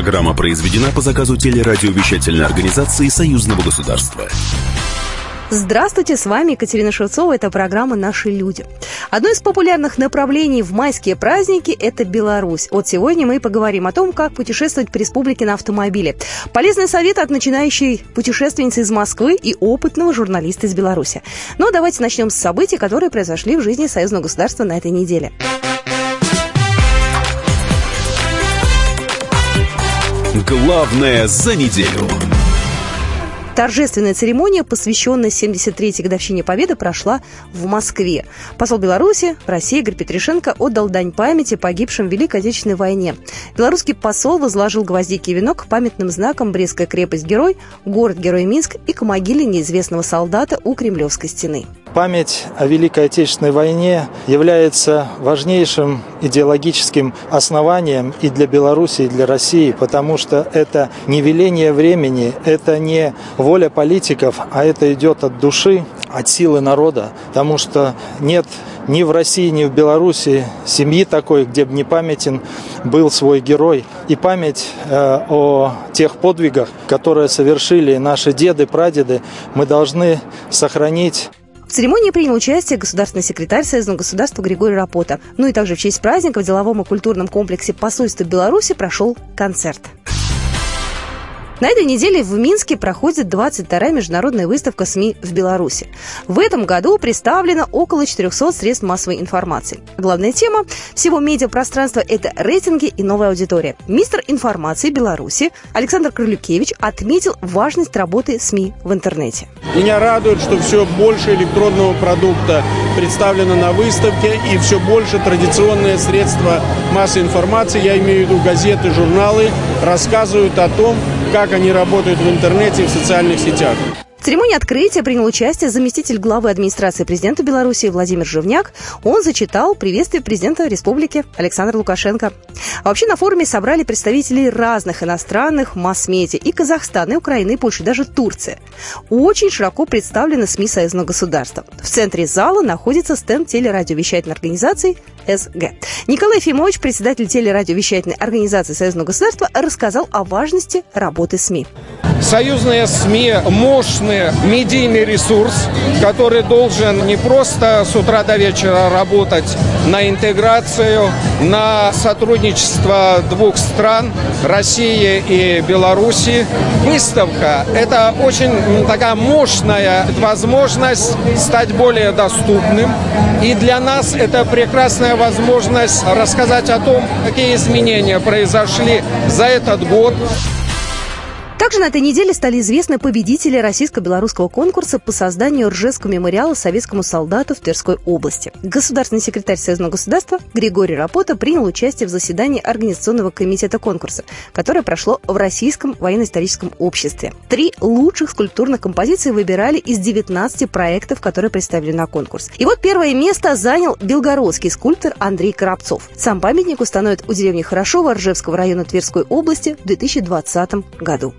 Программа произведена по заказу телерадиовещательной организации Союзного государства. Здравствуйте, с вами Екатерина Шевцова. Это программа «Наши люди». Одно из популярных направлений в майские праздники – это Беларусь. Вот сегодня мы поговорим о том, как путешествовать по республике на автомобиле. Полезный совет от начинающей путешественницы из Москвы и опытного журналиста из Беларуси. Но ну, давайте начнем с событий, которые произошли в жизни союзного государства на этой неделе. Главное за неделю. Торжественная церемония, посвященная 73-й годовщине Победы, прошла в Москве. Посол Беларуси в России Игорь Петришенко отдал дань памяти погибшим в Великой Отечественной войне. Белорусский посол возложил гвоздики и венок памятным знакам Брестская крепость-герой, город-герой Минск и к могиле неизвестного солдата у Кремлевской стены. Память о Великой Отечественной войне является важнейшим идеологическим основанием и для Беларуси, и для России, потому что это не веление времени, это не воля политиков, а это идет от души, от силы народа, потому что нет ни в России, ни в Беларуси семьи такой, где бы не памятен был свой герой. И память э, о тех подвигах, которые совершили наши деды, прадеды, мы должны сохранить в церемонии принял участие государственный секретарь Союзного государства Григорий Рапота. Ну и также в честь праздника в деловом и культурном комплексе посольства Беларуси прошел концерт. На этой неделе в Минске проходит 22-я международная выставка СМИ в Беларуси. В этом году представлено около 400 средств массовой информации. Главная тема всего медиапространства – это рейтинги и новая аудитория. Мистер информации Беларуси Александр Крылюкевич отметил важность работы СМИ в интернете. Меня радует, что все больше электронного продукта представлено на выставке и все больше традиционные средства массовой информации, я имею в виду газеты, журналы, рассказывают о том, как они работают в интернете и в социальных сетях. В церемонии открытия принял участие заместитель главы администрации президента Беларуси Владимир Живняк. Он зачитал приветствие президента республики Александра Лукашенко. А вообще на форуме собрали представителей разных иностранных масс-медиа и Казахстана, и Украины, и Польши, даже Турции. Очень широко представлены СМИ союзного государства. В центре зала находится стенд телерадиовещательной организации СГ. Николай Фимович, председатель телерадиовещательной организации союзного государства, рассказал о важности работы СМИ. Союзные СМИ – мощный медийный ресурс, который должен не просто с утра до вечера работать на интеграцию, на сотрудничество двух стран – России и Беларуси. Выставка – это очень такая мощная возможность стать более доступным. И для нас это прекрасная возможность рассказать о том, какие изменения произошли за этот год. Также на этой неделе стали известны победители российско-белорусского конкурса по созданию Ржевского мемориала советскому солдату в Тверской области. Государственный секретарь Союзного государства Григорий Рапота принял участие в заседании Организационного комитета конкурса, которое прошло в Российском военно-историческом обществе. Три лучших скульптурных композиции выбирали из 19 проектов, которые представили на конкурс. И вот первое место занял белгородский скульптор Андрей Коробцов. Сам памятник установят у деревни Хорошова Ржевского района Тверской области в 2020 году.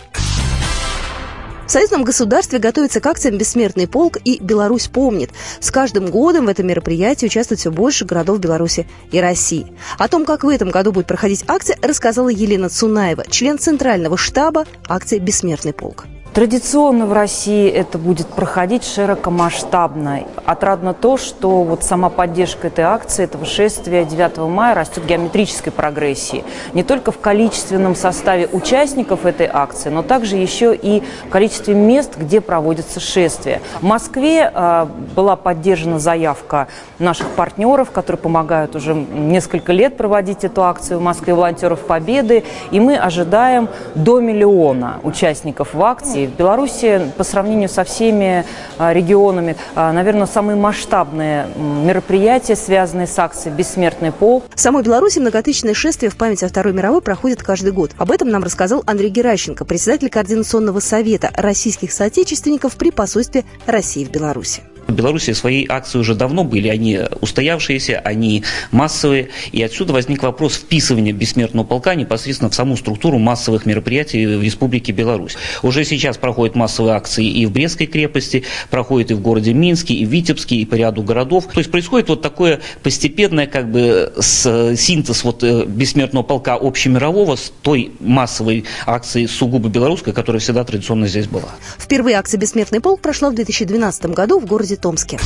В союзном государстве готовится к акциям «Бессмертный полк» и «Беларусь помнит». С каждым годом в этом мероприятии участвует все больше городов Беларуси и России. О том, как в этом году будет проходить акция, рассказала Елена Цунаева, член Центрального штаба акции «Бессмертный полк». Традиционно в России это будет проходить широкомасштабно. Отрадно то, что вот сама поддержка этой акции, этого шествия 9 мая растет в геометрической прогрессии. Не только в количественном составе участников этой акции, но также еще и в количестве мест, где проводится шествие. В Москве э, была поддержана заявка наших партнеров, которые помогают уже несколько лет проводить эту акцию в Москве, волонтеров Победы. И мы ожидаем до миллиона участников в акции в Беларуси по сравнению со всеми а, регионами, а, наверное, самые масштабные мероприятия, связанные с акцией «Бессмертный пол». В самой Беларуси многотысячное шествие в память о Второй мировой проходит каждый год. Об этом нам рассказал Андрей Геращенко, председатель Координационного совета российских соотечественников при посольстве России в Беларуси. В Беларуси свои акции уже давно были, они устоявшиеся, они массовые, и отсюда возник вопрос вписывания бессмертного полка непосредственно в саму структуру массовых мероприятий в Республике Беларусь. Уже сейчас проходят массовые акции и в Брестской крепости, проходят и в городе Минске, и в Витебске, и по ряду городов. То есть происходит вот такое постепенное как бы синтез вот э, бессмертного полка общемирового с той массовой акцией сугубо белорусской, которая всегда традиционно здесь была. Впервые акция «Бессмертный полк» прошла в 2012 году в городе Томске.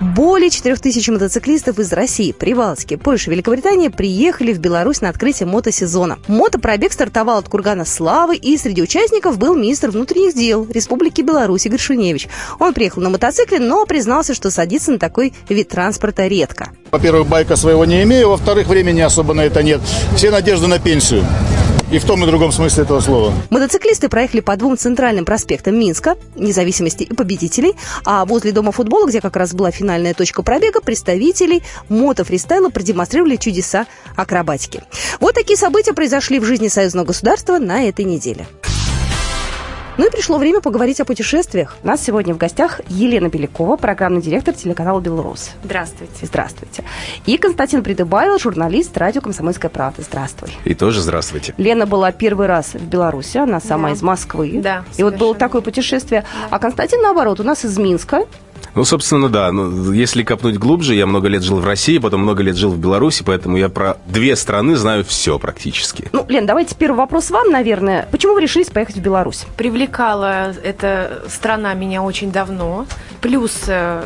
Более 4000 мотоциклистов из России, Прибалтики, Польши, Великобритании приехали в Беларусь на открытие мотосезона. Мотопробег стартовал от Кургана Славы, и среди участников был министр внутренних дел Республики Беларусь Игорь Шуневич. Он приехал на мотоцикле, но признался, что садится на такой вид транспорта редко. Во-первых, байка своего не имею, во-вторых, времени особо на это нет. Все надежды на пенсию. И в том и другом смысле этого слова. Мотоциклисты проехали по двум центральным проспектам Минска, независимости и победителей, а возле Дома футбола, где как раз была финальная точка пробега, представителей мотофристайла продемонстрировали чудеса акробатики. Вот такие события произошли в жизни союзного государства на этой неделе. Ну и пришло время поговорить о путешествиях. У нас сегодня в гостях Елена Белякова, программный директор телеканала «Белрос». Здравствуйте. Здравствуйте. И Константин Придыбайло, журналист радио «Комсомольская правда». Здравствуй. И тоже здравствуйте. Лена была первый раз в Беларуси, она сама да. из Москвы. Да, И вот было такое путешествие. Да. А Константин, наоборот, у нас из Минска. Ну, собственно, да. Ну, если копнуть глубже, я много лет жил в России, потом много лет жил в Беларуси, поэтому я про две страны знаю все практически. Ну, Лен, давайте первый вопрос вам, наверное. Почему вы решились поехать в Беларусь? Привлекала эта страна меня очень давно. Плюс э,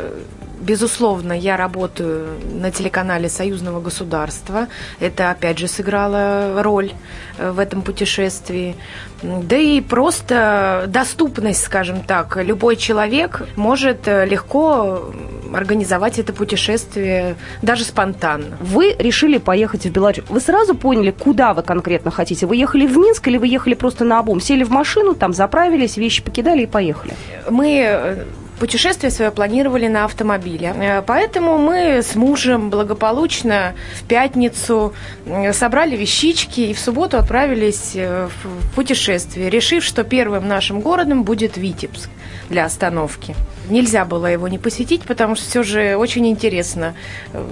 Безусловно, я работаю на телеканале Союзного государства. Это, опять же, сыграло роль э, в этом путешествии. Да и просто доступность, скажем так. Любой человек может э, легко организовать это путешествие, даже спонтанно. Вы решили поехать в Беларусь. Вы сразу поняли, куда вы конкретно хотите? Вы ехали в Минск или вы ехали просто на обум? Сели в машину, там заправились, вещи покидали и поехали? Мы э, путешествие свое планировали на автомобиле. Э, поэтому мы с мужем благополучно в пятницу собрали вещички и в субботу отправились э, в путешествие, решив, что первым нашим городом будет Витебск для остановки. Нельзя было его не посетить, потому что все же очень интересно,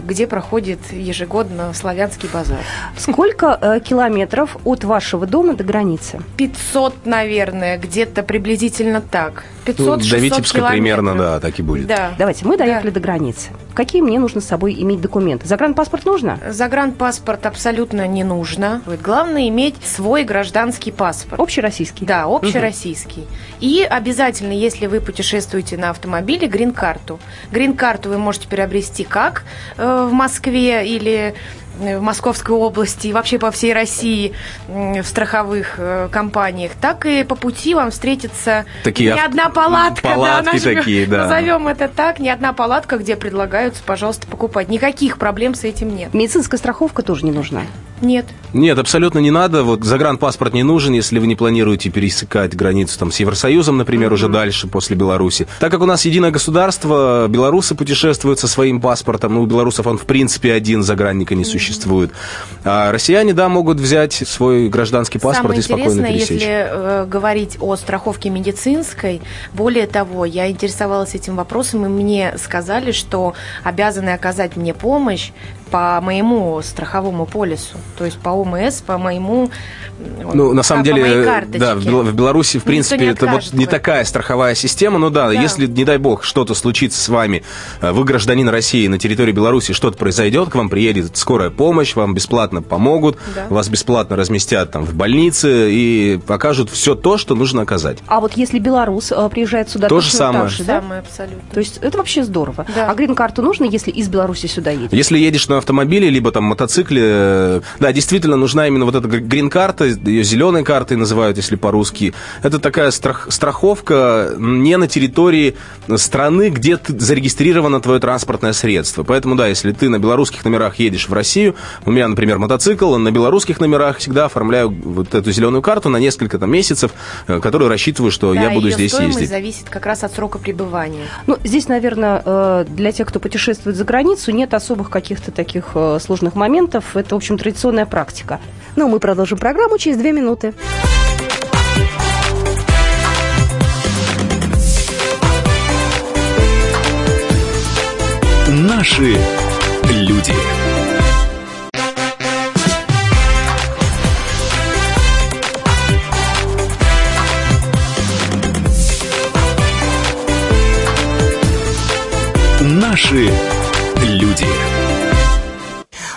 где проходит ежегодно славянский базар. Сколько э, километров от вашего дома до границы? 500, наверное, где-то приблизительно так. 500 ну, До Витебска километров. примерно, да, так и будет. Да. Давайте, мы доехали да. до границы. Какие мне нужно с собой иметь документы? Загранпаспорт нужно? Загранпаспорт абсолютно не нужно. Главное иметь свой гражданский паспорт. Общероссийский? Да, общероссийский. Угу. И обязательно, если вы путешествуете на автомобиле, грин-карту. Грин-карту вы можете приобрести как э, в Москве или в Московской области и вообще по всей России в страховых э, компаниях, так и по пути вам встретится такие не одна палатка, палатки да, такие, да. назовем это так, не одна палатка, где предлагаются, пожалуйста, покупать. Никаких проблем с этим нет. Медицинская страховка тоже не нужна. Нет. Нет, абсолютно не надо. Вот загранпаспорт не нужен, если вы не планируете пересекать границу там, с Евросоюзом, например, mm-hmm. уже дальше, после Беларуси. Так как у нас единое государство, белорусы путешествуют со своим паспортом. Ну, у белорусов он, в принципе, один, загранника не mm-hmm. существует. А россияне, да, могут взять свой гражданский паспорт Самое и спокойно пересечь. если э, говорить о страховке медицинской, более того, я интересовалась этим вопросом, и мне сказали, что обязаны оказать мне помощь по моему страховому полису, то есть по ОМС, по моему ну, на самом деле, да, в Беларуси, в принципе, это вот не такая страховая система, но да, да, если, не дай бог, что-то случится с вами, э, вы гражданин России на территории Беларуси, что-то произойдет, к вам приедет скорая помощь, вам бесплатно помогут, да. вас бесплатно разместят там в больнице и покажут все то, что нужно оказать. А вот если белорус э, приезжает сюда, то же самое. же, да? самое абсолютно. То есть это вообще здорово. Да. А грин-карту нужно, если из Беларуси сюда едешь? Если едешь на автомобиле, либо там мотоцикле, да, действительно нужна именно вот эта грин-карта, ее зеленой картой называют, если по-русски. Это такая страх, страховка не на территории страны, где ты, зарегистрировано твое транспортное средство. Поэтому, да, если ты на белорусских номерах едешь в Россию, у меня, например, мотоцикл, на белорусских номерах всегда оформляю вот эту зеленую карту на несколько там, месяцев, э, которую рассчитываю, что да, я буду здесь ездить. зависит как раз от срока пребывания. Ну, здесь, наверное, э, для тех, кто путешествует за границу, нет особых каких-то таких сложных моментов. Это, в общем, традиционная практика. Но мы продолжим программу через две минуты. Наши люди. Наши люди.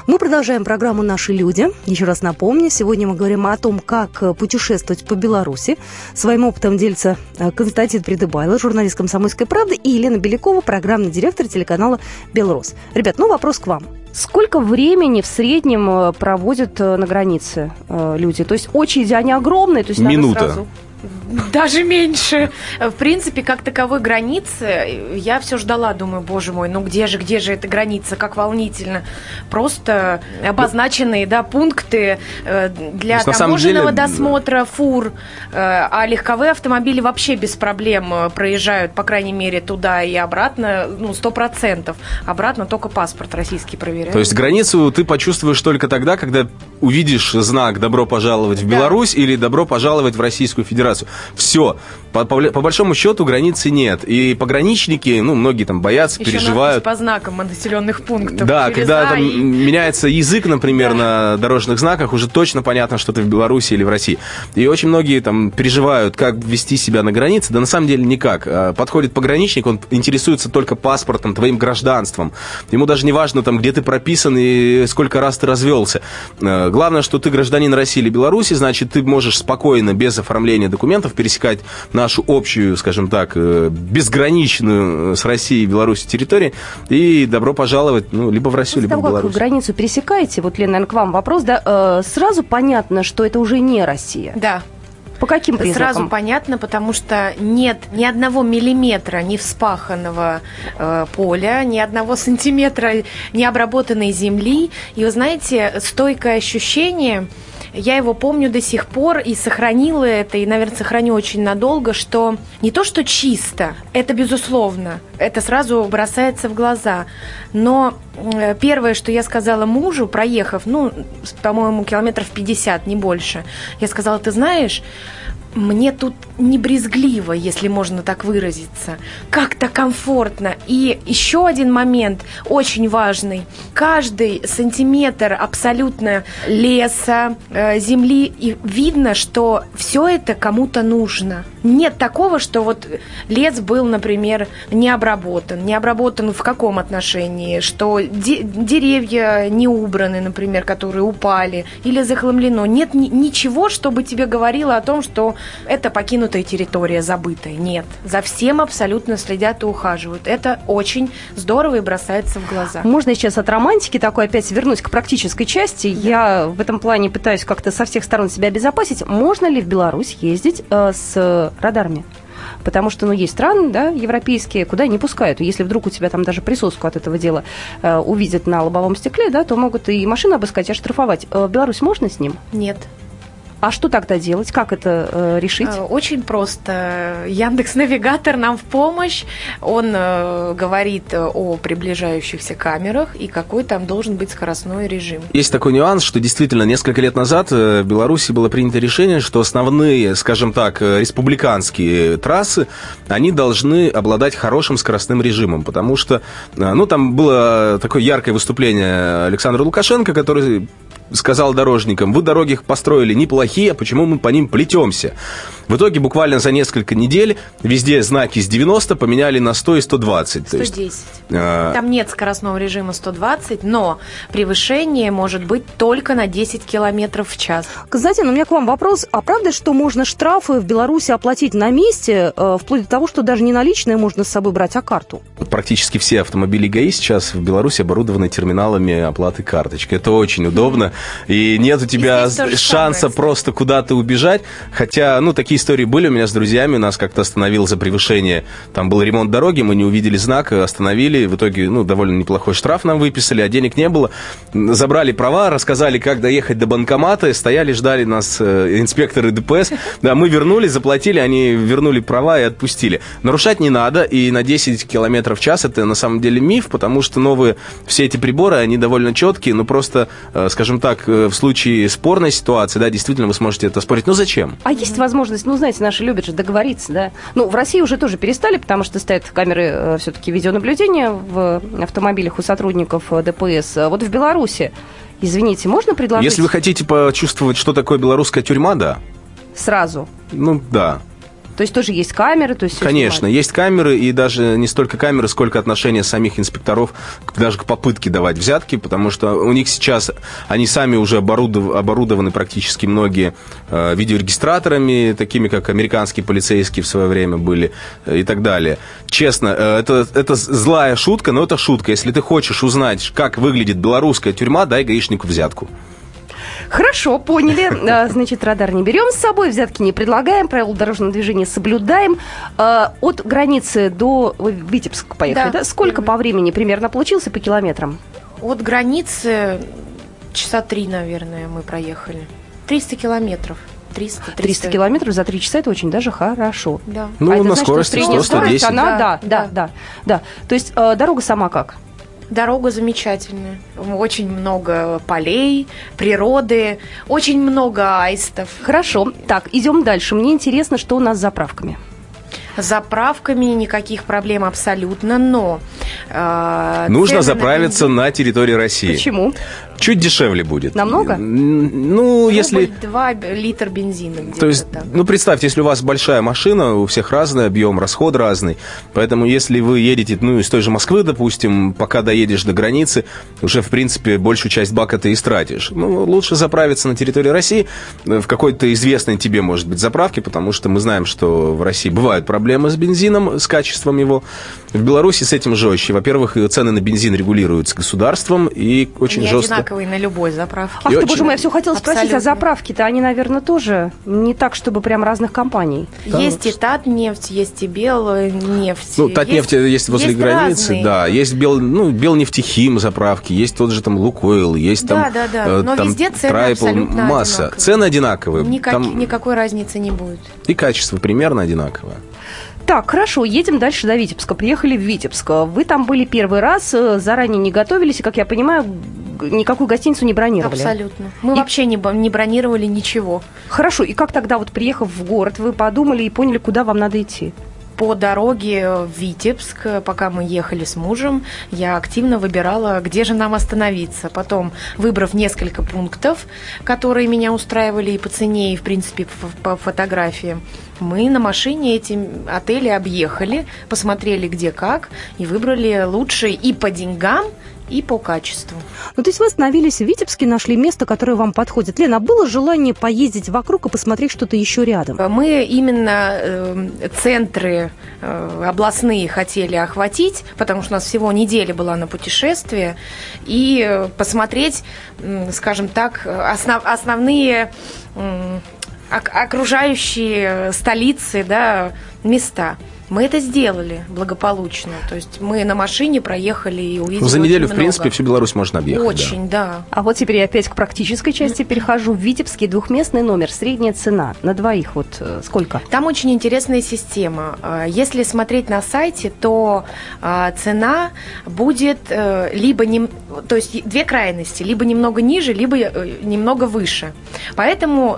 Мы продолжаем программу «Наши люди». Еще раз напомню, сегодня мы говорим о том, как путешествовать по Беларуси. Своим опытом делится э, Константин Придыбайло, журналист «Комсомольской правды», и Елена Белякова, программный директор телеканала «Белрос». Ребят, ну вопрос к вам. Сколько времени в среднем э, проводят э, на границе люди? То есть очереди, они огромные? То есть Минута. Надо сразу... Даже меньше. В принципе, как таковой границы, я все ждала, думаю, боже мой, ну где же, где же эта граница, как волнительно. Просто обозначенные, да, пункты э, для То есть, таможенного деле, досмотра фур, э, а легковые автомобили вообще без проблем э, проезжают, по крайней мере, туда и обратно, ну, сто процентов. Обратно только паспорт российский проверяют. То есть границу ты почувствуешь только тогда, когда увидишь знак «Добро пожаловать в Да. Беларусь» или «Добро пожаловать в Российскую Федерацию». Все. По, по- по большому счету границы нет. И пограничники, ну, многие там боятся, Еще переживают. по знакам населенных пунктов. Да, когда А там и- меняется язык, например, на дорожных знаках, уже точно понятно, что ты в Беларуси или в России. И очень многие там переживают, как вести себя на границе. Да на самом деле никак. А, Подходит пограничник, он интересуется только паспортом, твоим гражданством. Ему даже не важно, там, где ты прописан и сколько раз ты развелся. Э, Главное, что ты гражданин России или Беларуси, значит, ты можешь спокойно, без оформления документов, пересекать нашу общую, скажем так, э, безграничную э, с Россией и Беларусью территорию и добро пожаловать, ну, либо в Россию, После либо в того, как вы Беларусь. границу пересекаете, вот, Лена, наверное, к вам вопрос, да, э, сразу понятно, что это уже не Россия. Да, По каким признакам? Сразу понятно, потому что нет ни одного миллиметра не вспаханного э, поля, ни одного сантиметра не обработанной земли. И вы знаете, стойкое ощущение, я его помню до сих пор и сохранила это, и, наверное, сохраню очень надолго, что не то, что чисто, это безусловно, это сразу бросается в глаза. Но э, первое, что я сказала мужу, проехав, ну, по-моему, километров 50, не больше, я сказала, ты знаешь, мне тут не брезгливо, если можно так выразиться. Как-то комфортно. И еще один момент, очень важный. Каждый сантиметр абсолютно леса, э, земли, и видно, что все это кому-то нужно. Нет такого, что вот лес был, например, не обработан. Не обработан в каком отношении? Что де- деревья не убраны, например, которые упали, или захламлено. Нет ни- ничего, чтобы тебе говорило о том, что это покинутая территория, забытая. Нет. За всем абсолютно следят и ухаживают. Это очень здорово и бросается в глаза. Можно сейчас от романтики такой опять вернуть к практической части. Я в этом плане пытаюсь как-то со всех сторон себя обезопасить. Можно ли в Беларусь ездить э, с радарами? Потому что, ну, есть страны, да, европейские, куда не пускают. Если вдруг у тебя там даже присоску от этого дела э, увидят на лобовом стекле, да, то могут и машину обыскать, и оштрафовать. Э, Беларусь можно с ним? Нет. А что тогда делать? Как это э, решить? Э, Очень просто. Яндекс Навигатор нам в помощь. Он э, говорит э, о приближающихся камерах и какой там должен быть скоростной режим. Есть такой нюанс, что действительно несколько лет назад э, в Беларуси было принято решение, что основные, скажем так, республиканские трассы, они должны обладать хорошим скоростным режимом, потому что, ну, там было такое яркое выступление Александра Лукашенко, который сказал дорожникам, вы дороги построили неплохие, а почему мы по ним плетемся? В итоге буквально за несколько недель везде знаки с 90 поменяли на 100 и 120. То есть, 110. э, Там нет скоростного режима 120, но превышение может быть только на 10 километров в час. Константин, у меня к вам вопрос. А правда, что можно штрафы в Беларуси оплатить на месте, э, вплоть до того, что даже не наличные можно с собой брать, а карту? Практически все автомобили ГАИ сейчас в Беларуси оборудованы терминалами оплаты карточкой. Это очень удобно. И нет у тебя шанса просто куда-то убежать. Хотя, ну, такие истории были у меня с друзьями. Нас как-то остановил за превышение. Там был ремонт дороги, мы не увидели знак, остановили. В итоге, ну, довольно неплохой штраф нам выписали, а денег не было. Забрали права, рассказали, как доехать до банкомата. Стояли, ждали нас э, инспекторы ДПС. Да, мы вернули, заплатили, они вернули права и отпустили. Нарушать не надо, и на 10 километров в час это на самом деле миф, потому что новые все эти приборы, они довольно четкие, но просто, э, скажем так, так, э, в случае спорной ситуации, да, действительно вы сможете это спорить. Но зачем? А есть возможность, ну, знаете, наши любят же договориться, да? Ну, в России уже тоже перестали, потому что стоят камеры э, все-таки видеонаблюдения в автомобилях у сотрудников э, ДПС. Вот в Беларуси, извините, можно предложить... Если вы хотите почувствовать, что такое белорусская тюрьма, да. Сразу? Ну, да. То есть тоже есть камеры, то есть Конечно, снимают. есть камеры, и даже не столько камеры, сколько отношение самих инспекторов даже к попытке давать взятки, потому что у них сейчас, они сами уже оборудов, оборудованы практически многие э, видеорегистраторами, такими как американские полицейские в свое время были э, и так далее. Честно, э, это, это злая шутка, но это шутка. Если ты хочешь узнать, как выглядит белорусская тюрьма, дай гаишнику взятку. Хорошо, поняли. А, значит, радар не берем с собой, взятки не предлагаем, правила дорожного движения соблюдаем. А, от границы до Витебска поехали, да? да? Сколько по времени примерно получился по километрам? От границы часа три, наверное, мы проехали. 300 километров. 300, 300. 300 километров за 3 часа это очень даже хорошо. Да. Ну, а на значит, скорости 100-110. Она, да, да, да, да, да. То есть э, дорога сама как? Дорога замечательная. Очень много полей, природы, очень много аистов. Хорошо. Так, идем дальше. Мне интересно, что у нас с заправками. С заправками никаких проблем абсолютно, но... Э, Нужно заправиться на, на территории России. Почему? Чуть дешевле будет. Намного? Ну, если... 2 литра бензина. То есть, так. ну, представьте, если у вас большая машина, у всех разный объем, расход разный, поэтому если вы едете, ну, из той же Москвы, допустим, пока доедешь до границы, уже, в принципе, большую часть бака ты истратишь. Ну, лучше заправиться на территории России в какой-то известной тебе, может быть, заправке, потому что мы знаем, что в России бывают проблемы с бензином, с качеством его. В Беларуси с этим жестче. Во-первых, цены на бензин регулируются государством и очень Не жестко одинаковые на любой заправке. Ах ты, боже мой, я все хотела спросить, а заправки-то они, наверное, тоже не так, чтобы прям разных компаний. Да. Есть и Татнефть, есть и Белнефть. Ну, Татнефть есть, есть возле есть границы, разные. да. Есть Бел, ну, Белнефтехим заправки, есть тот же там Лукойл, есть да, там... Да, да, да. Но там везде цены Трайпл, абсолютно масса. одинаковые. Цены одинаковые. Никак, там... Никакой разницы не будет. И качество примерно одинаковое. Так, хорошо, едем дальше до Витебска. Приехали в Витебск. Вы там были первый раз, э, заранее не готовились, и, как я понимаю, никакую гостиницу не бронировали. Абсолютно. Мы и... вообще не, не бронировали ничего. Хорошо, и как тогда, вот приехав в город, вы подумали и поняли, куда вам надо идти? По дороге в Витебск, пока мы ехали с мужем, я активно выбирала, где же нам остановиться. Потом, выбрав несколько пунктов, которые меня устраивали и по цене, и, в принципе, по фотографиям, мы на машине эти отели объехали, посмотрели где как, и выбрали лучшие и по деньгам, и по качеству. Ну, то есть вы остановились в Витебске, нашли место, которое вам подходит. Лена, а было желание поездить вокруг и посмотреть что-то еще рядом? Мы именно э, центры э, областные хотели охватить, потому что у нас всего неделя была на путешествие, и посмотреть, э, скажем так, основ, основные э, окружающие столицы, да, места. Мы это сделали благополучно. То есть мы на машине проехали и увидели За неделю, в принципе, всю Беларусь можно объехать. Очень, да. да. А вот теперь я опять к практической части перехожу. В Витебский двухместный номер, средняя цена на двоих, вот э, сколько? Там очень интересная система. А, если смотреть на сайте, то цена будет э, либо, не, то есть две крайности, либо немного ниже, либо э, немного выше. Поэтому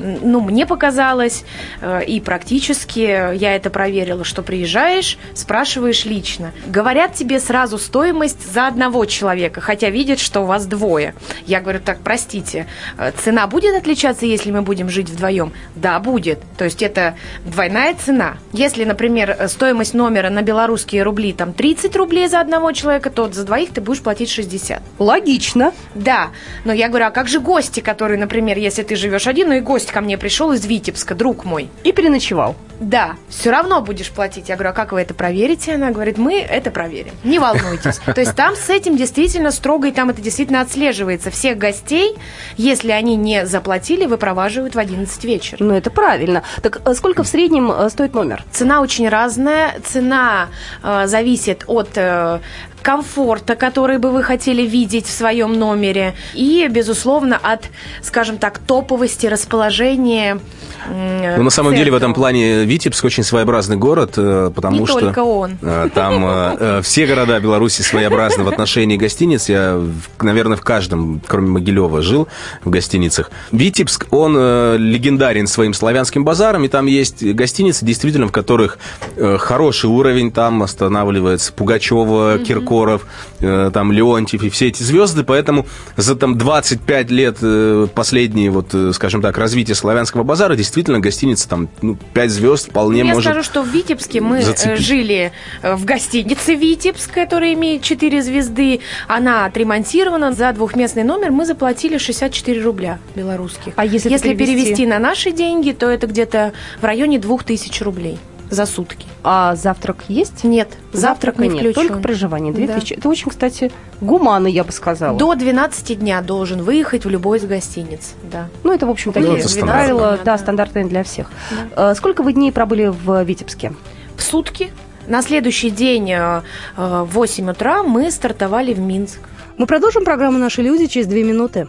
ну, мне показалось, э, и практически я это проверила, что приезжаешь, спрашиваешь лично. Говорят тебе сразу стоимость за одного человека, хотя видят, что у вас двое. Я говорю, так, простите, э, цена будет отличаться, если мы будем жить вдвоем? Да, будет. То есть это двойная цена. Если, например, стоимость номера на белорусские рубли там 30 рублей за одного человека, то за двоих ты будешь платить 60. Логично. Да. Но я говорю, а как же гости, которые, например, если ты живешь один, ну и гость ко мне пришел из Витебска, друг мой. И переночевал. Да, все равно будешь платить. Я говорю, а как вы это проверите? Она говорит, мы это проверим. Не волнуйтесь. То есть там с этим действительно строго, и там это действительно отслеживается. Всех гостей, если они не заплатили, выпроваживают в 11 вечера. Ну, это правильно. Так э, сколько в среднем э, стоит номер? Цена очень разная. Цена э, зависит от э, комфорта, который бы вы хотели видеть в своем номере, и, безусловно, от, скажем так, топовости расположения ну, на самом деле, в этом плане Витебск очень своеобразный город, э, потому Не что... только он. э, Там э, все города Беларуси своеобразны в отношении гостиниц. Я, наверное, в каждом, кроме Могилева, жил в гостиницах. Витебск, он э, легендарен своим славянским базаром, и там есть гостиницы, действительно, в которых э, хороший уровень. Там останавливается Пугачева, Киркоров, э, там Леонтьев и все эти звезды. Поэтому за там 25 лет э, последние, вот, э, скажем так, развития славянского базара, действительно, гостиница там ну, 5 звезд вполне Я может... скажу, что в Витебске мы зацепить. жили в гостинице Витебск, которая имеет 4 звезды. Она отремонтирована. За двухместный номер мы заплатили 64 рубля белорусских. А если это перевести? перевести на наши деньги, то это где-то в районе 2000 рублей за сутки. А завтрак есть? Нет, завтрак не нет, включен. только проживание. Да. 2000. Это очень, кстати, гуманно, я бы сказала. До 12 дня должен выехать в любой из гостиниц. Да. Ну, это, в общем, Ну, такие это правила, да, Да. стандартные для всех. Э, Сколько вы дней пробыли в Витебске? В сутки. На следующий день э, э, в 8 утра мы стартовали в Минск. Мы продолжим программу «Наши люди» через две минуты.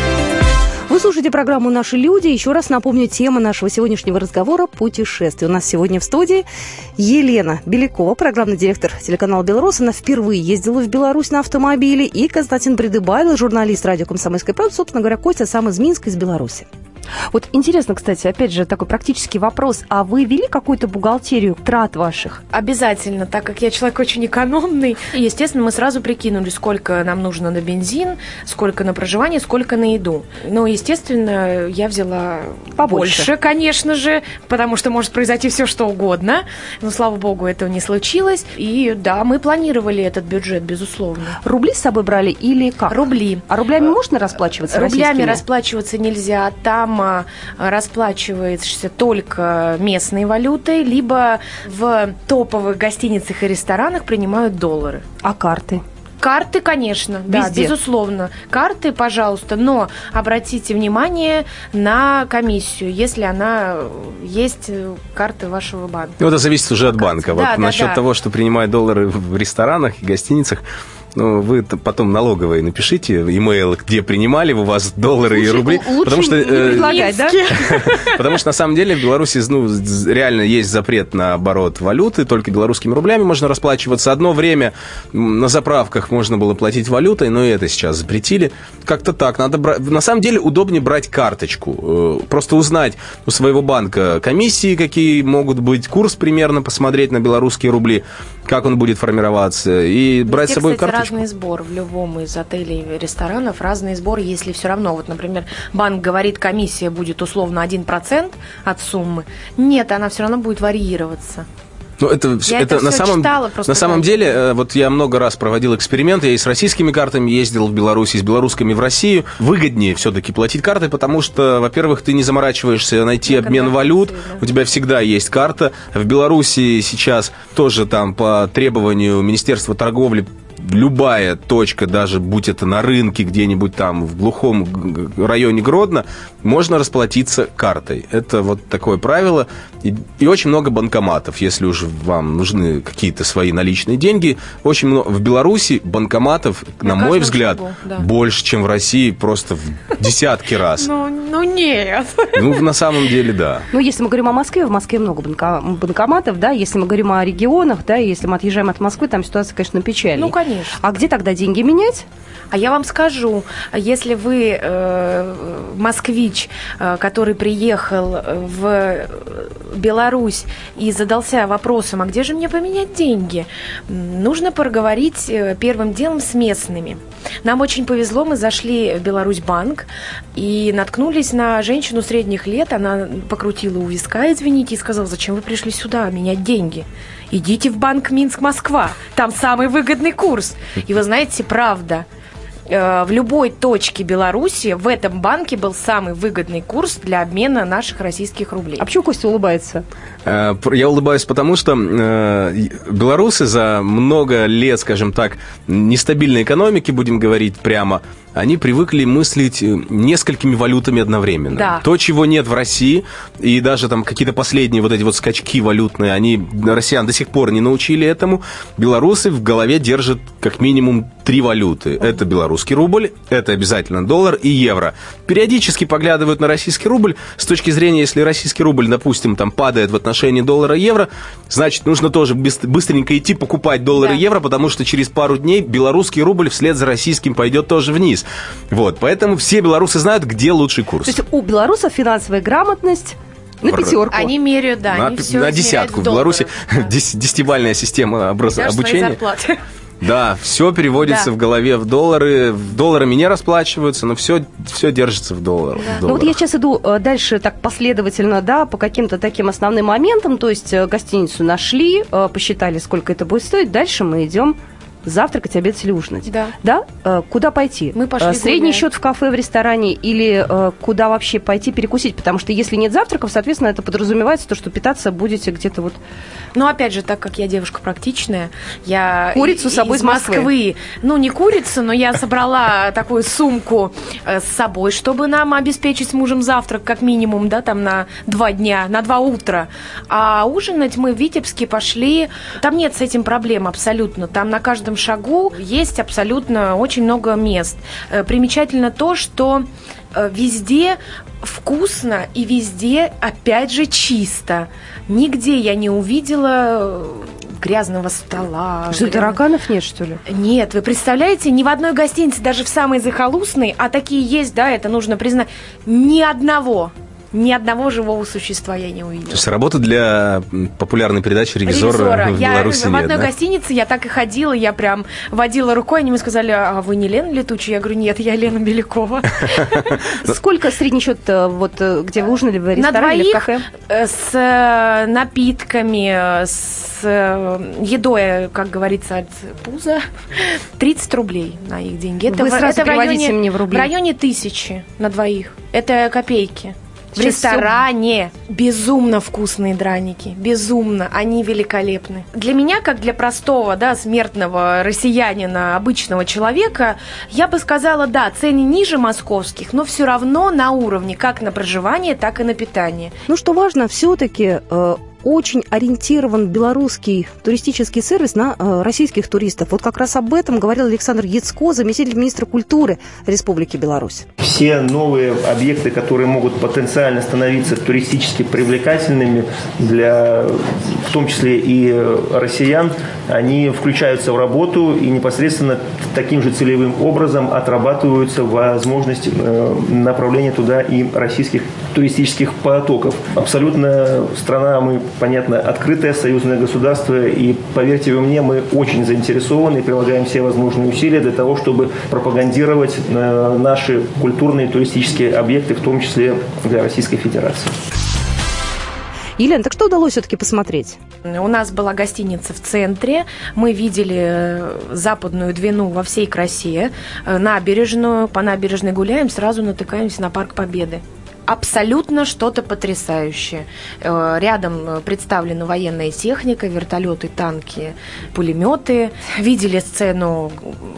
Слушаете программу «Наши люди». Еще раз напомню, тема нашего сегодняшнего разговора – путешествие. У нас сегодня в студии Елена Белякова, программный директор телеканала «Белрос». Она впервые ездила в Беларусь на автомобиле. И Константин Придыбайло, журналист радио «Комсомольская правда». Собственно говоря, Костя сам из Минска, из Беларуси. Вот интересно, кстати, опять же, такой практический вопрос. А вы вели какую-то бухгалтерию трат ваших? Обязательно, так как я человек очень экономный. И, естественно, мы сразу прикинули, сколько нам нужно на бензин, сколько на проживание, сколько на еду. Ну, естественно, я взяла Побольше. больше, конечно же, потому что может произойти все, что угодно. Но, слава богу, этого не случилось. И да, мы планировали этот бюджет, безусловно. Рубли с собой брали или как? Рубли. А рублями можно расплачиваться Рублями расплачиваться нельзя. Там а, расплачиваешься только местной валютой, либо в топовых гостиницах и ресторанах принимают доллары. А карты? Карты, конечно, да, Везде. безусловно. Карты, пожалуйста, но обратите внимание на комиссию, если она э, есть э, карты вашего банка. Ну, это зависит уже от банка. Вот Да, да, насчет да. того, что принимают доллары в ресторанах и гостиницах, ну, вы потом налоговые напишите, имейл, где принимали у вас доллары и Слушай, рубли. лучше потому что, не э, предлагать, да? потому что на самом деле в Беларуси ну, реально есть запрет на оборот валюты, только белорусскими рублями можно расплачиваться. Одно время на заправках можно было платить валютой, но и это сейчас запретили. Как-то так. Надо бра- На самом деле удобнее брать карточку. э, Просто узнать у своего банка комиссии, какие могут быть, курс примерно посмотреть на белорусские рубли, как он будет формироваться, и брать с Везде, собой кстати, карточку. Разный сбор в любом из отелей и ресторанов, разный сбор, если все равно, вот, например, банк говорит, комиссия будет условно 1% от суммы, нет, она все равно будет варьироваться. Ну, это, Я это на всё самом, читала, просто на самом деле, э, вот я много раз проводил эксперименты, я и с российскими картами ездил в Беларусь, и с белорусскими в Россию. Выгоднее все-таки платить картой, потому что, во-первых, ты не заморачиваешься найти На обмен валют, да. у тебя всегда есть карта. В Беларуси сейчас тоже там по требованию Министерства торговли любая точка, даже будь это на рынке где-нибудь там в глухом районе Гродно, можно расплатиться картой. Это вот такое правило. И, и очень много банкоматов, если уж вам нужны какие-то свои наличные деньги. Очень много. В Беларуси банкоматов, на, На мой взгляд, шагу, да. больше, чем в России, просто в десятки раз. Ну, ну нет. Ну, на самом деле, да. Ну, если мы говорим о Москве, в Москве много банкоматов, да, если мы говорим о регионах, да, если мы отъезжаем от Москвы, там ситуация, конечно, печальная. Ну, конечно. А где тогда деньги менять? А я вам скажу, если вы э, москвич, э, который приехал в Беларусь и задался вопросом, а где же мне поменять деньги, нужно поговорить э, первым делом с местными. Нам очень повезло, мы зашли в Беларусь банк и наткнулись на женщину средних лет. Она покрутила у виска, извините, и сказала, зачем вы пришли сюда менять деньги? Идите в банк Минск-Москва, там самый выгодный курс. И вы знаете, правда, э, в любой точке Беларуси в этом банке был самый выгодный курс для обмена наших российских рублей. А почему Костя улыбается? Э, я улыбаюсь потому, что э, белорусы за много лет, скажем так, нестабильной экономики, будем говорить прямо, они привыкли мыслить э, несколькими валютами одновременно. Да. То, чего нет в России, и даже там какие-то последние вот эти вот скачки валютные, они россиян до сих пор не научили этому. Белорусы в голове держат как минимум три валюты. Это белорусский рубль, это обязательно доллар и евро. Периодически поглядывают на российский рубль с точки зрения, если российский рубль, допустим, там падает в отношении доллара и евро, значит, нужно тоже быстренько идти покупать доллары Да. и евро, потому что через пару дней белорусский рубль вслед за российским пойдет тоже вниз. Вот, поэтому все белорусы знают, где лучший курс. То есть у белорусов финансовая грамотность на пятерку. Они меряют, да, на, они все на десятку. В Беларуси дес- десятибальная система образ- обучения. Да, все переводится Да. в голове в доллары. В долларами не расплачиваются, но все, все держится в, доллар, в Ну вот я долларах. сейчас иду э, дальше так последовательно, да, по каким-то таким основным моментам. То есть э, гостиницу нашли, э, посчитали, сколько это будет стоить. Дальше мы идем завтракать, обедать или ужинать. Да. Да? Э, Куда пойти? Мы пошли Э, Средний гулять. счет в кафе, в ресторане или э, куда вообще пойти перекусить? Потому что если нет завтраков, соответственно, это подразумевается то, что питаться будете где-то вот... Но опять же, так как я девушка практичная, я Курицу с собой из из Москвы. Москвы. Ну, не курицу, но я собрала такую сумку э, с собой, чтобы нам обеспечить с мужем завтрак как минимум, да, там на два дня, на два утра. А ужинать мы в Витебске пошли. Там нет с этим проблем абсолютно. Там на каждом шагу есть абсолютно очень много мест. Э, Примечательно то, что э, везде вкусно и везде, опять же, чисто. Нигде я не увидела э, грязного стола. Что, грязного- тараканов нет, что ли? Нет, вы представляете, ни в одной гостинице, даже в самой захолустной, а такие есть, да, это нужно признать, ни одного, ни одного живого существа я не увидела. То есть работа для популярной передачи «Ревизора», в Я Беларуси в нет, одной да? гостинице я так и ходила, я прям водила рукой, они мне сказали, а вы не Лена Летучая? Я говорю, нет, я Лена Белякова. Сколько средний счет, э, вот, э, где вы ужинали, в ресторане или в двоих кафе? э, с напитками, с едой, как говорится, от пуза, 30 рублей на их деньги. Вы сразу в переводите районе- мне в рубли. В районе тысячи на двоих. Это копейки. В Сейчас ресторане безумно вкусные драники, безумно, они великолепны. Для меня, как для простого, да, смертного россиянина, обычного человека, я бы сказала, да, цены ниже московских, но все равно на уровне как на проживание, так и на питание. Ну, что важно, все-таки очень ориентирован белорусский туристический сервис на э, российских туристов. Вот как раз об этом говорил Александр Яцко, заместитель министра культуры Республики Беларусь. Все новые объекты, которые могут потенциально становиться туристически привлекательными для, в том числе и россиян, они включаются в работу и непосредственно таким же целевым образом отрабатываются возможность э, направления туда и российских туристических потоков. Абсолютно страна, мы, понятно, открытое союзное государство, и, поверьте вы мне, мы очень заинтересованы и прилагаем все возможные усилия для того, чтобы пропагандировать э, наши культурные и туристические объекты, в том числе для Российской Федерации. Елена, так что удалось все-таки посмотреть? У нас была гостиница в центре, мы видели э, западную Двину во всей красе, э, набережную, по набережной гуляем, сразу натыкаемся на Парк Победы. Абсолютно что-то потрясающее. Э, Рядом э, представлена военная техника, вертолеты, танки, пулеметы. Видели сцену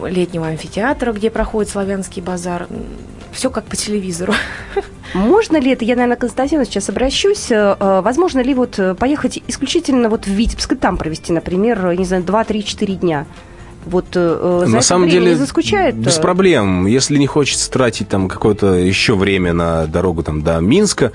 летнего амфитеатра, где проходит славянский базар. Все как по телевизору. Можно ли это, я, наверное, Константину сейчас обращусь, э, возможно ли вот поехать исключительно вот в Витебск и там провести, например, не знаю, 2-3-4 дня? Вот э, за На самом деле, не заскучает? без э, проблем. Если не хочется тратить там какое-то еще время на дорогу там до Минска,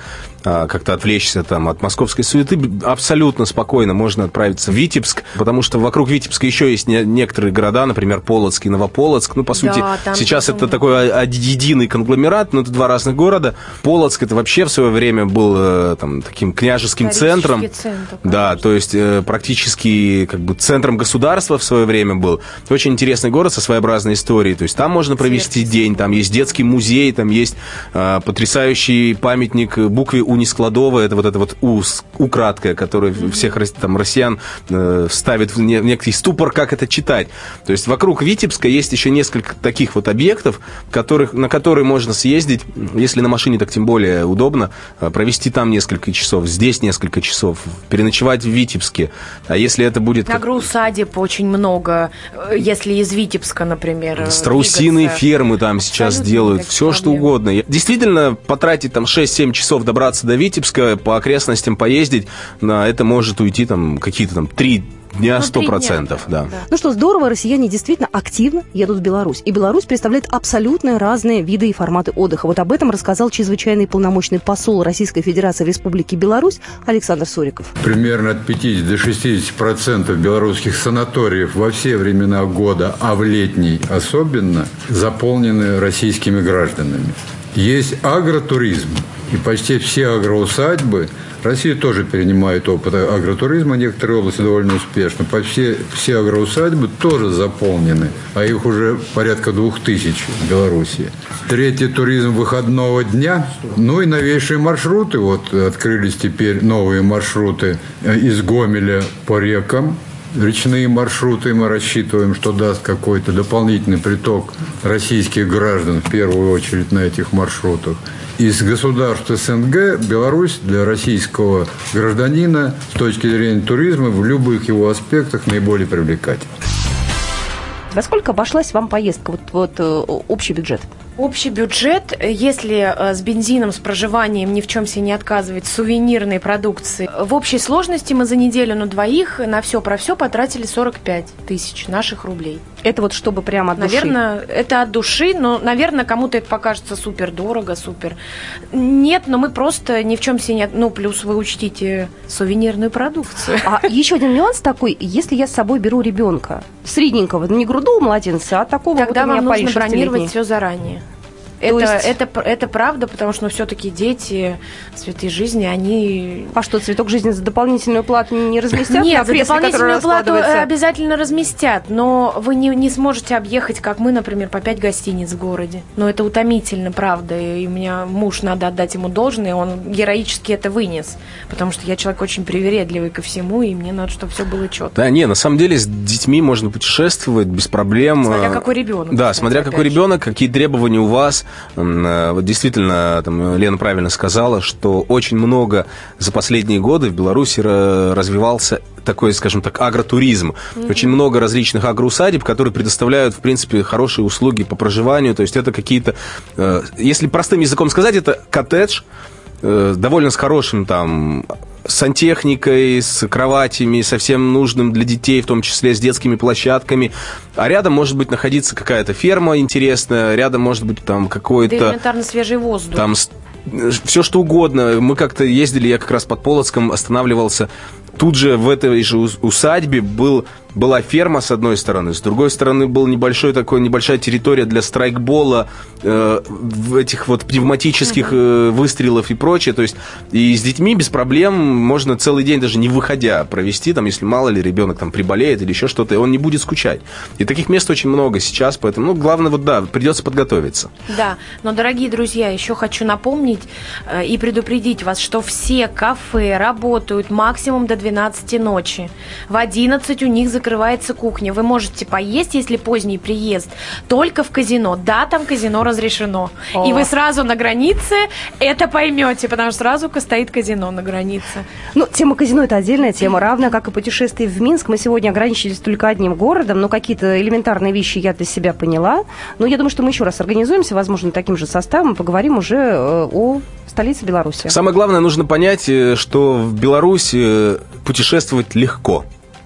как-то отвлечься там от московской суеты, абсолютно спокойно можно отправиться в Витебск, потому что вокруг Витебска еще есть не- некоторые города, например, Полоцк и Новополоцк. Ну, по сути, там сейчас безумно. это такой а- единый конгломерат, но это два разных города. Полоцк это вообще в свое время был э, там таким княжеским центром. центр, Да, то есть э, практически как бы центром государства в свое время был. Очень интересный город со своеобразной историей. То есть там можно провести день, там есть детский музей, там есть э, потрясающий памятник букве УНИ унискладовая, это вот это вот УС, украткое, которое всех там, россиян э, ставит в некий ступор, как это читать. То есть вокруг Витебска есть еще несколько таких вот объектов, которых, на которые можно съездить, если на машине, так тем более удобно, э, провести там несколько часов, здесь несколько часов, переночевать в Витебске. А если это будет... На усадеб очень много, э, если из Витебска, например. Страусиные двигаться. фермы там сейчас Абсолютно делают, все проблем. что угодно. Действительно, потратить там 6-7 часов добраться до Витебска, по окрестностям поездить, на это может уйти там какие-то там 3 дня сто процентов, да. да. Ну что, здорово, россияне действительно активно едут в Беларусь. И Беларусь представляет абсолютно разные виды и форматы отдыха. Вот об этом рассказал чрезвычайный полномочный посол Российской Федерации в Республике Беларусь Александр Суриков. Примерно от 50 до 60 процентов белорусских санаториев во все времена года, а в летний особенно, заполнены российскими гражданами. Есть агротуризм, и почти все агроусадьбы – Россия тоже перенимает опыт агротуризма, некоторые области довольно успешно. По все, агроусадьбы тоже заполнены, а их уже порядка двух тысяч в Беларуси. Третий – туризм выходного дня. Ну и новейшие маршруты. Вот открылись теперь новые маршруты из Гомеля по рекам, речные маршруты мы рассчитываем, что даст какой-то дополнительный приток российских граждан в первую очередь на этих маршрутах из государств СНГ Беларусь для российского гражданина с точки зрения туризма в любых его аспектах наиболее привлекательна. Во сколько обошлась вам поездка, вот, вот э, общий бюджет? Общий бюджет, если э, с бензином, с проживанием ни в чем себе не отказывать, сувенирной продукции, в общей сложности мы за неделю на двоих на все про все потратили 45 тысяч наших рублей. Это вот чтобы прямо от наверное, души? Наверное, это от души, но, наверное, кому-то это покажется супер дорого, супер. Нет, но мы просто ни в чем себе не... Ну, плюс вы учтите сувенирную продукцию. А еще один нюанс такой, если я с собой беру ребенка, средненького, не груду младенца, а такого Тогда вот вам нужно бронировать все заранее. Это, есть... это, это правда, потому что ну, все-таки дети, цветы жизни, они... А что, цветок жизни за дополнительную плату не разместят? Нет, за дополнительную плату обязательно разместят, но вы не, не сможете объехать, как мы, например, по пять гостиниц в городе. Но это утомительно, правда. И у меня муж, надо отдать ему должное, он героически это вынес. Потому что я человек очень привередливый ко всему, и мне надо, чтобы все было четко. Да, не, на самом деле с детьми можно путешествовать без проблем. Смотря какой ребенок. Да, смотря какой ребенок, какие требования у вас. Э, вот действительно, там, Лена правильно сказала, что очень много за последние годы в Беларуси развивался такой, скажем так, агротуризм. Mm-hmm. Очень много различных агроусадеб, которые предоставляют, в принципе, хорошие услуги по проживанию. То есть это какие-то, э, если простым языком сказать, это коттедж, э, довольно с хорошим там сантехникой, с кроватями, со всем нужным для детей, в том числе с детскими площадками. А рядом может быть находиться какая-то ферма интересная, рядом может быть там какой-то... Да элементарно свежий воздух. Там все что угодно. Мы как-то ездили, я как раз под Полоцком останавливался. Тут же в этой же усадьбе был была ферма с одной стороны, с другой стороны был небольшой такой небольшая территория для страйкбола, э, этих вот пневматических э, выстрелов и прочее. То есть и с детьми без проблем можно целый день даже не выходя провести, там, если мало ли ребенок там приболеет или еще что-то, и он не будет скучать. И таких мест очень много сейчас, поэтому, ну, главное вот да, придется подготовиться. Да, но, дорогие друзья, еще хочу напомнить э, и предупредить вас, что все кафе работают максимум до 12 ночи. В 11 у них закрываются закрывается кухня. Вы можете поесть, если поздний приезд, только в казино. Да, там казино разрешено. О. И вы сразу на границе это поймете, потому что сразу стоит казино на границе. Ну, тема казино это отдельная тема, равная как и путешествие в Минск. Мы сегодня ограничились только одним городом, но какие-то элементарные вещи я для себя поняла. Но я думаю, что мы еще раз организуемся, возможно, таким же составом, поговорим уже э, о столице Беларуси. Самое главное, нужно понять, э, что в Беларуси э, путешествовать легко.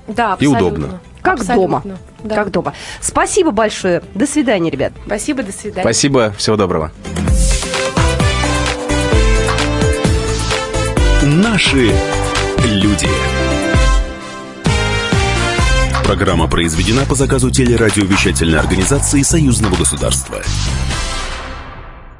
Да, абсолютно. И удобно. Как абсолютно. дома. Да. Как дома. Спасибо большое. До свидания, ребят. Спасибо, до свидания. Спасибо, всего доброго. Наши люди. Программа произведена по заказу телерадиовещательной организации Союзного государства.